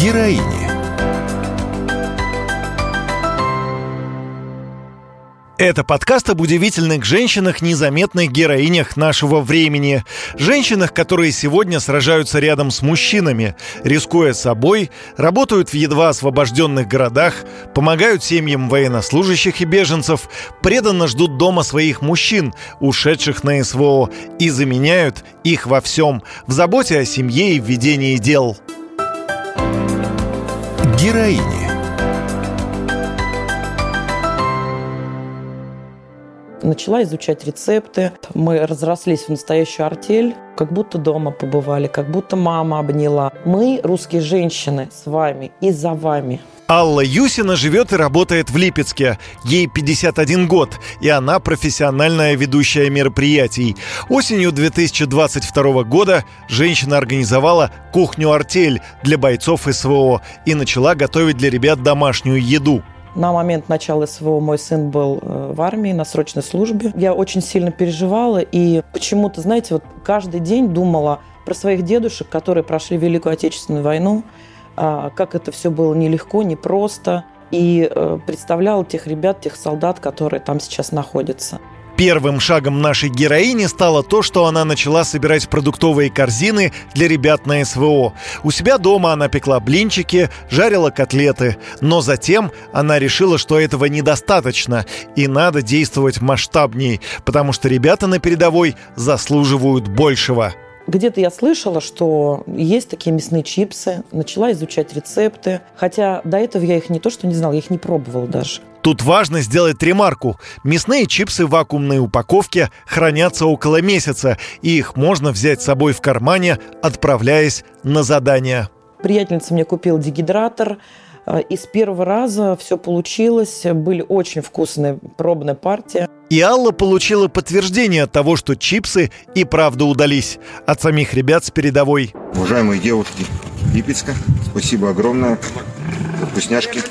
Героини. Это подкаст об удивительных женщинах, незаметных героинях нашего времени. Женщинах, которые сегодня сражаются рядом с мужчинами, рискуя собой, работают в едва освобожденных городах, помогают семьям военнослужащих и беженцев, преданно ждут дома своих мужчин, ушедших на СВО, и заменяют их во всем, в заботе о семье и в ведении дел. Героини. Начала изучать рецепты. Мы разрослись в настоящую артель, как будто дома побывали, как будто мама обняла. Мы, русские женщины, с вами и за вами. Алла Юсина живет и работает в Липецке. Ей 51 год, и она профессиональная ведущая мероприятий. Осенью 2022 года женщина организовала кухню-артель для бойцов СВО и начала готовить для ребят домашнюю еду. На момент начала СВО мой сын был э, в армии на срочной службе. Я очень сильно переживала и почему-то, знаете, вот каждый день думала про своих дедушек, которые прошли Великую Отечественную войну, а, как это все было нелегко, непросто. И э, представляла тех ребят, тех солдат, которые там сейчас находятся. Первым шагом нашей героини стало то, что она начала собирать продуктовые корзины для ребят на СВО. У себя дома она пекла блинчики, жарила котлеты. Но затем она решила, что этого недостаточно, и надо действовать масштабней, потому что ребята на передовой заслуживают большего. Где-то я слышала, что есть такие мясные чипсы, начала изучать рецепты, хотя до этого я их не то что не знала, я их не пробовала даже. Тут важно сделать ремарку. Мясные чипсы в вакуумной упаковке хранятся около месяца, и их можно взять с собой в кармане, отправляясь на задание. Приятельница мне купила дегидратор, э, и с первого раза все получилось. Были очень вкусные пробная партия. И Алла получила подтверждение того, что чипсы и правда удались от самих ребят с передовой. Уважаемые девушки Липецка, спасибо огромное. Вкусняшки.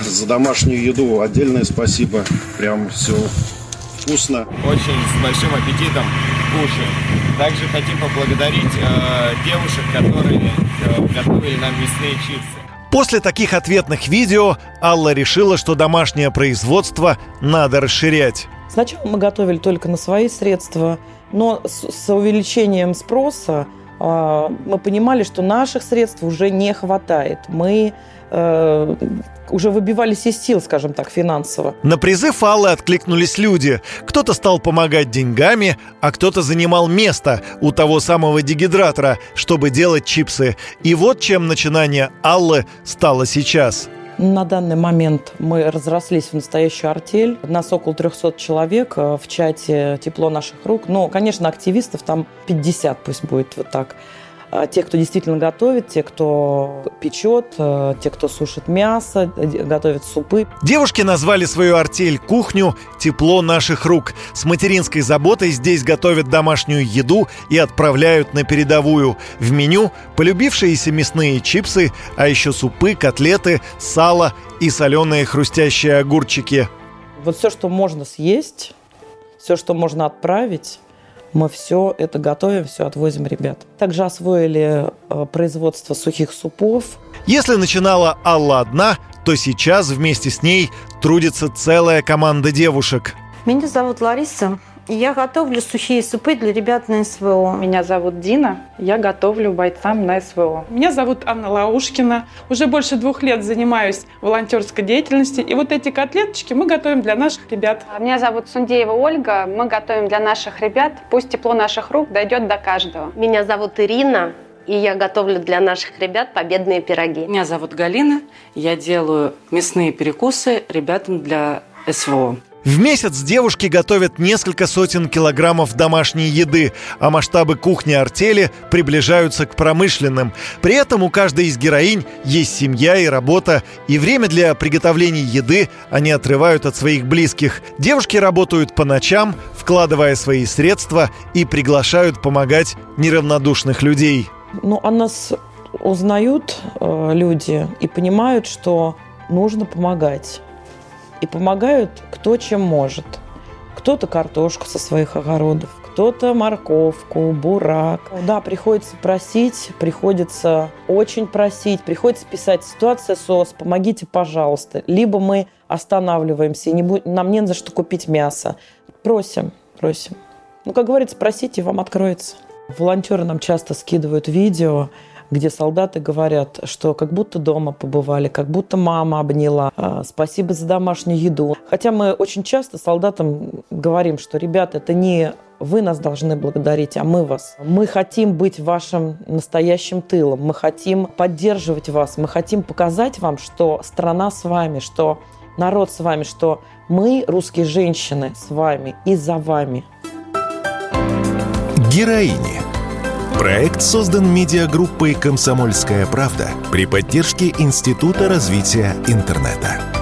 За домашнюю еду отдельное спасибо. Прям все вкусно. Очень с большим аппетитом кушаем. Также хотим поблагодарить э, девушек, которые э, готовили нам мясные чипсы. После таких ответных видео Алла решила, что домашнее производство надо расширять. Сначала мы готовили только на свои средства, но с, с увеличением спроса э, мы понимали, что наших средств уже не хватает. Мы э, уже выбивались из сил, скажем так, финансово. На призыв Аллы откликнулись люди. Кто-то стал помогать деньгами, а кто-то занимал место у того самого дегидратора, чтобы делать чипсы. И вот чем начинание Аллы стало сейчас. На данный момент мы разрослись в настоящую артель. Нас около 300 человек э, в чате «Тепло наших рук». Но, конечно, активистов там 50 пусть будет вот так. А те, кто действительно готовит, те, кто печет, э, те, кто сушит мясо, э, готовит супы. Девушки назвали свою артель кухню «Тепло наших рук». С материнской заботой здесь готовят домашнюю еду и отправляют на передовую. В меню полюбившиеся мясные чипсы, а еще супы, котлеты, сало и соленые хрустящие огурчики. Вот все, что можно съесть, все, что можно отправить, мы все это готовим, все отвозим ребят. Также освоили э, производство сухих супов. Если начинала Алла одна, то сейчас вместе с ней трудится целая команда девушек. Меня зовут Лариса. Я готовлю сухие супы для ребят на СВО. Меня зовут Дина, я готовлю бойцам на СВО. Меня зовут Анна Лаушкина. Уже больше двух лет занимаюсь волонтерской деятельностью. И вот эти котлеточки мы готовим для наших ребят. Меня зовут Сундеева Ольга. Мы готовим для наших ребят. Пусть тепло наших рук дойдет до каждого. Меня зовут Ирина. И я готовлю для наших ребят победные пироги. Меня зовут Галина. Я делаю мясные перекусы ребятам для СВО. В месяц девушки готовят несколько сотен килограммов домашней еды, а масштабы кухни артели приближаются к промышленным. При этом у каждой из героинь есть семья и работа, и время для приготовления еды они отрывают от своих близких. Девушки работают по ночам, вкладывая свои средства и приглашают помогать неравнодушных людей. Ну, о нас узнают э, люди и понимают, что нужно помогать и помогают кто чем может. Кто-то картошку со своих огородов, кто-то морковку, бурак. Да, приходится просить, приходится очень просить, приходится писать «Ситуация СОС, помогите, пожалуйста». Либо мы останавливаемся, и не будь, нам не за что купить мясо. Просим, просим. Ну, как говорится, просите, вам откроется. Волонтеры нам часто скидывают видео, где солдаты говорят, что как будто дома побывали, как будто мама обняла, а, спасибо за домашнюю еду. Хотя мы очень часто солдатам говорим, что, ребята, это не вы нас должны благодарить, а мы вас. Мы хотим быть вашим настоящим тылом, мы хотим поддерживать вас, мы хотим показать вам, что страна с вами, что народ с вами, что мы, русские женщины, с вами и за вами. Героини. Проект создан медиагруппой «Комсомольская правда» при поддержке Института развития интернета.